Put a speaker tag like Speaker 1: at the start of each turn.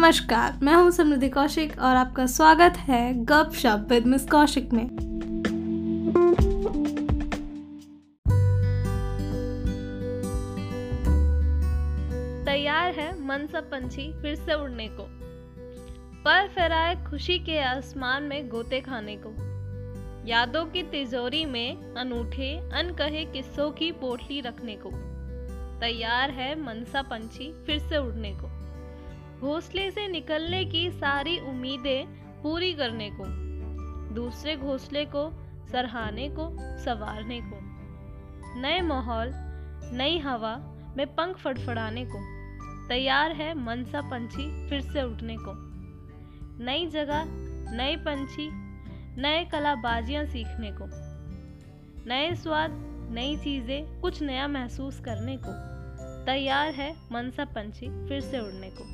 Speaker 1: नमस्कार, मैं हूँ समृद्धि कौशिक और आपका स्वागत है गप शप विद मिस कौशिक में। तैयार है मन सा पंछी फिर से उड़ने को। पर फहराए खुशी के आसमान में गोते खाने को। यादों की तिजोरी में अनूठे, अनकहे किस्सों की पोटली रखने को। तैयार है मनसा पंछी फिर से उड़ने को। घोंसले से निकलने की सारी उम्मीदें पूरी करने को, दूसरे घोंसले को सराहने को, संवारने को। नए माहौल, नई हवा में पंख फड़फड़ाने को, तैयार है मनसा पंछी फिर से उठने को। नई जगह, नए पंछी, नए कलाबाजियाँ सीखने को। नए स्वाद, नई चीज़ें, कुछ नया महसूस करने को। तैयार है मनसा पंछी फिर से उड़ने को।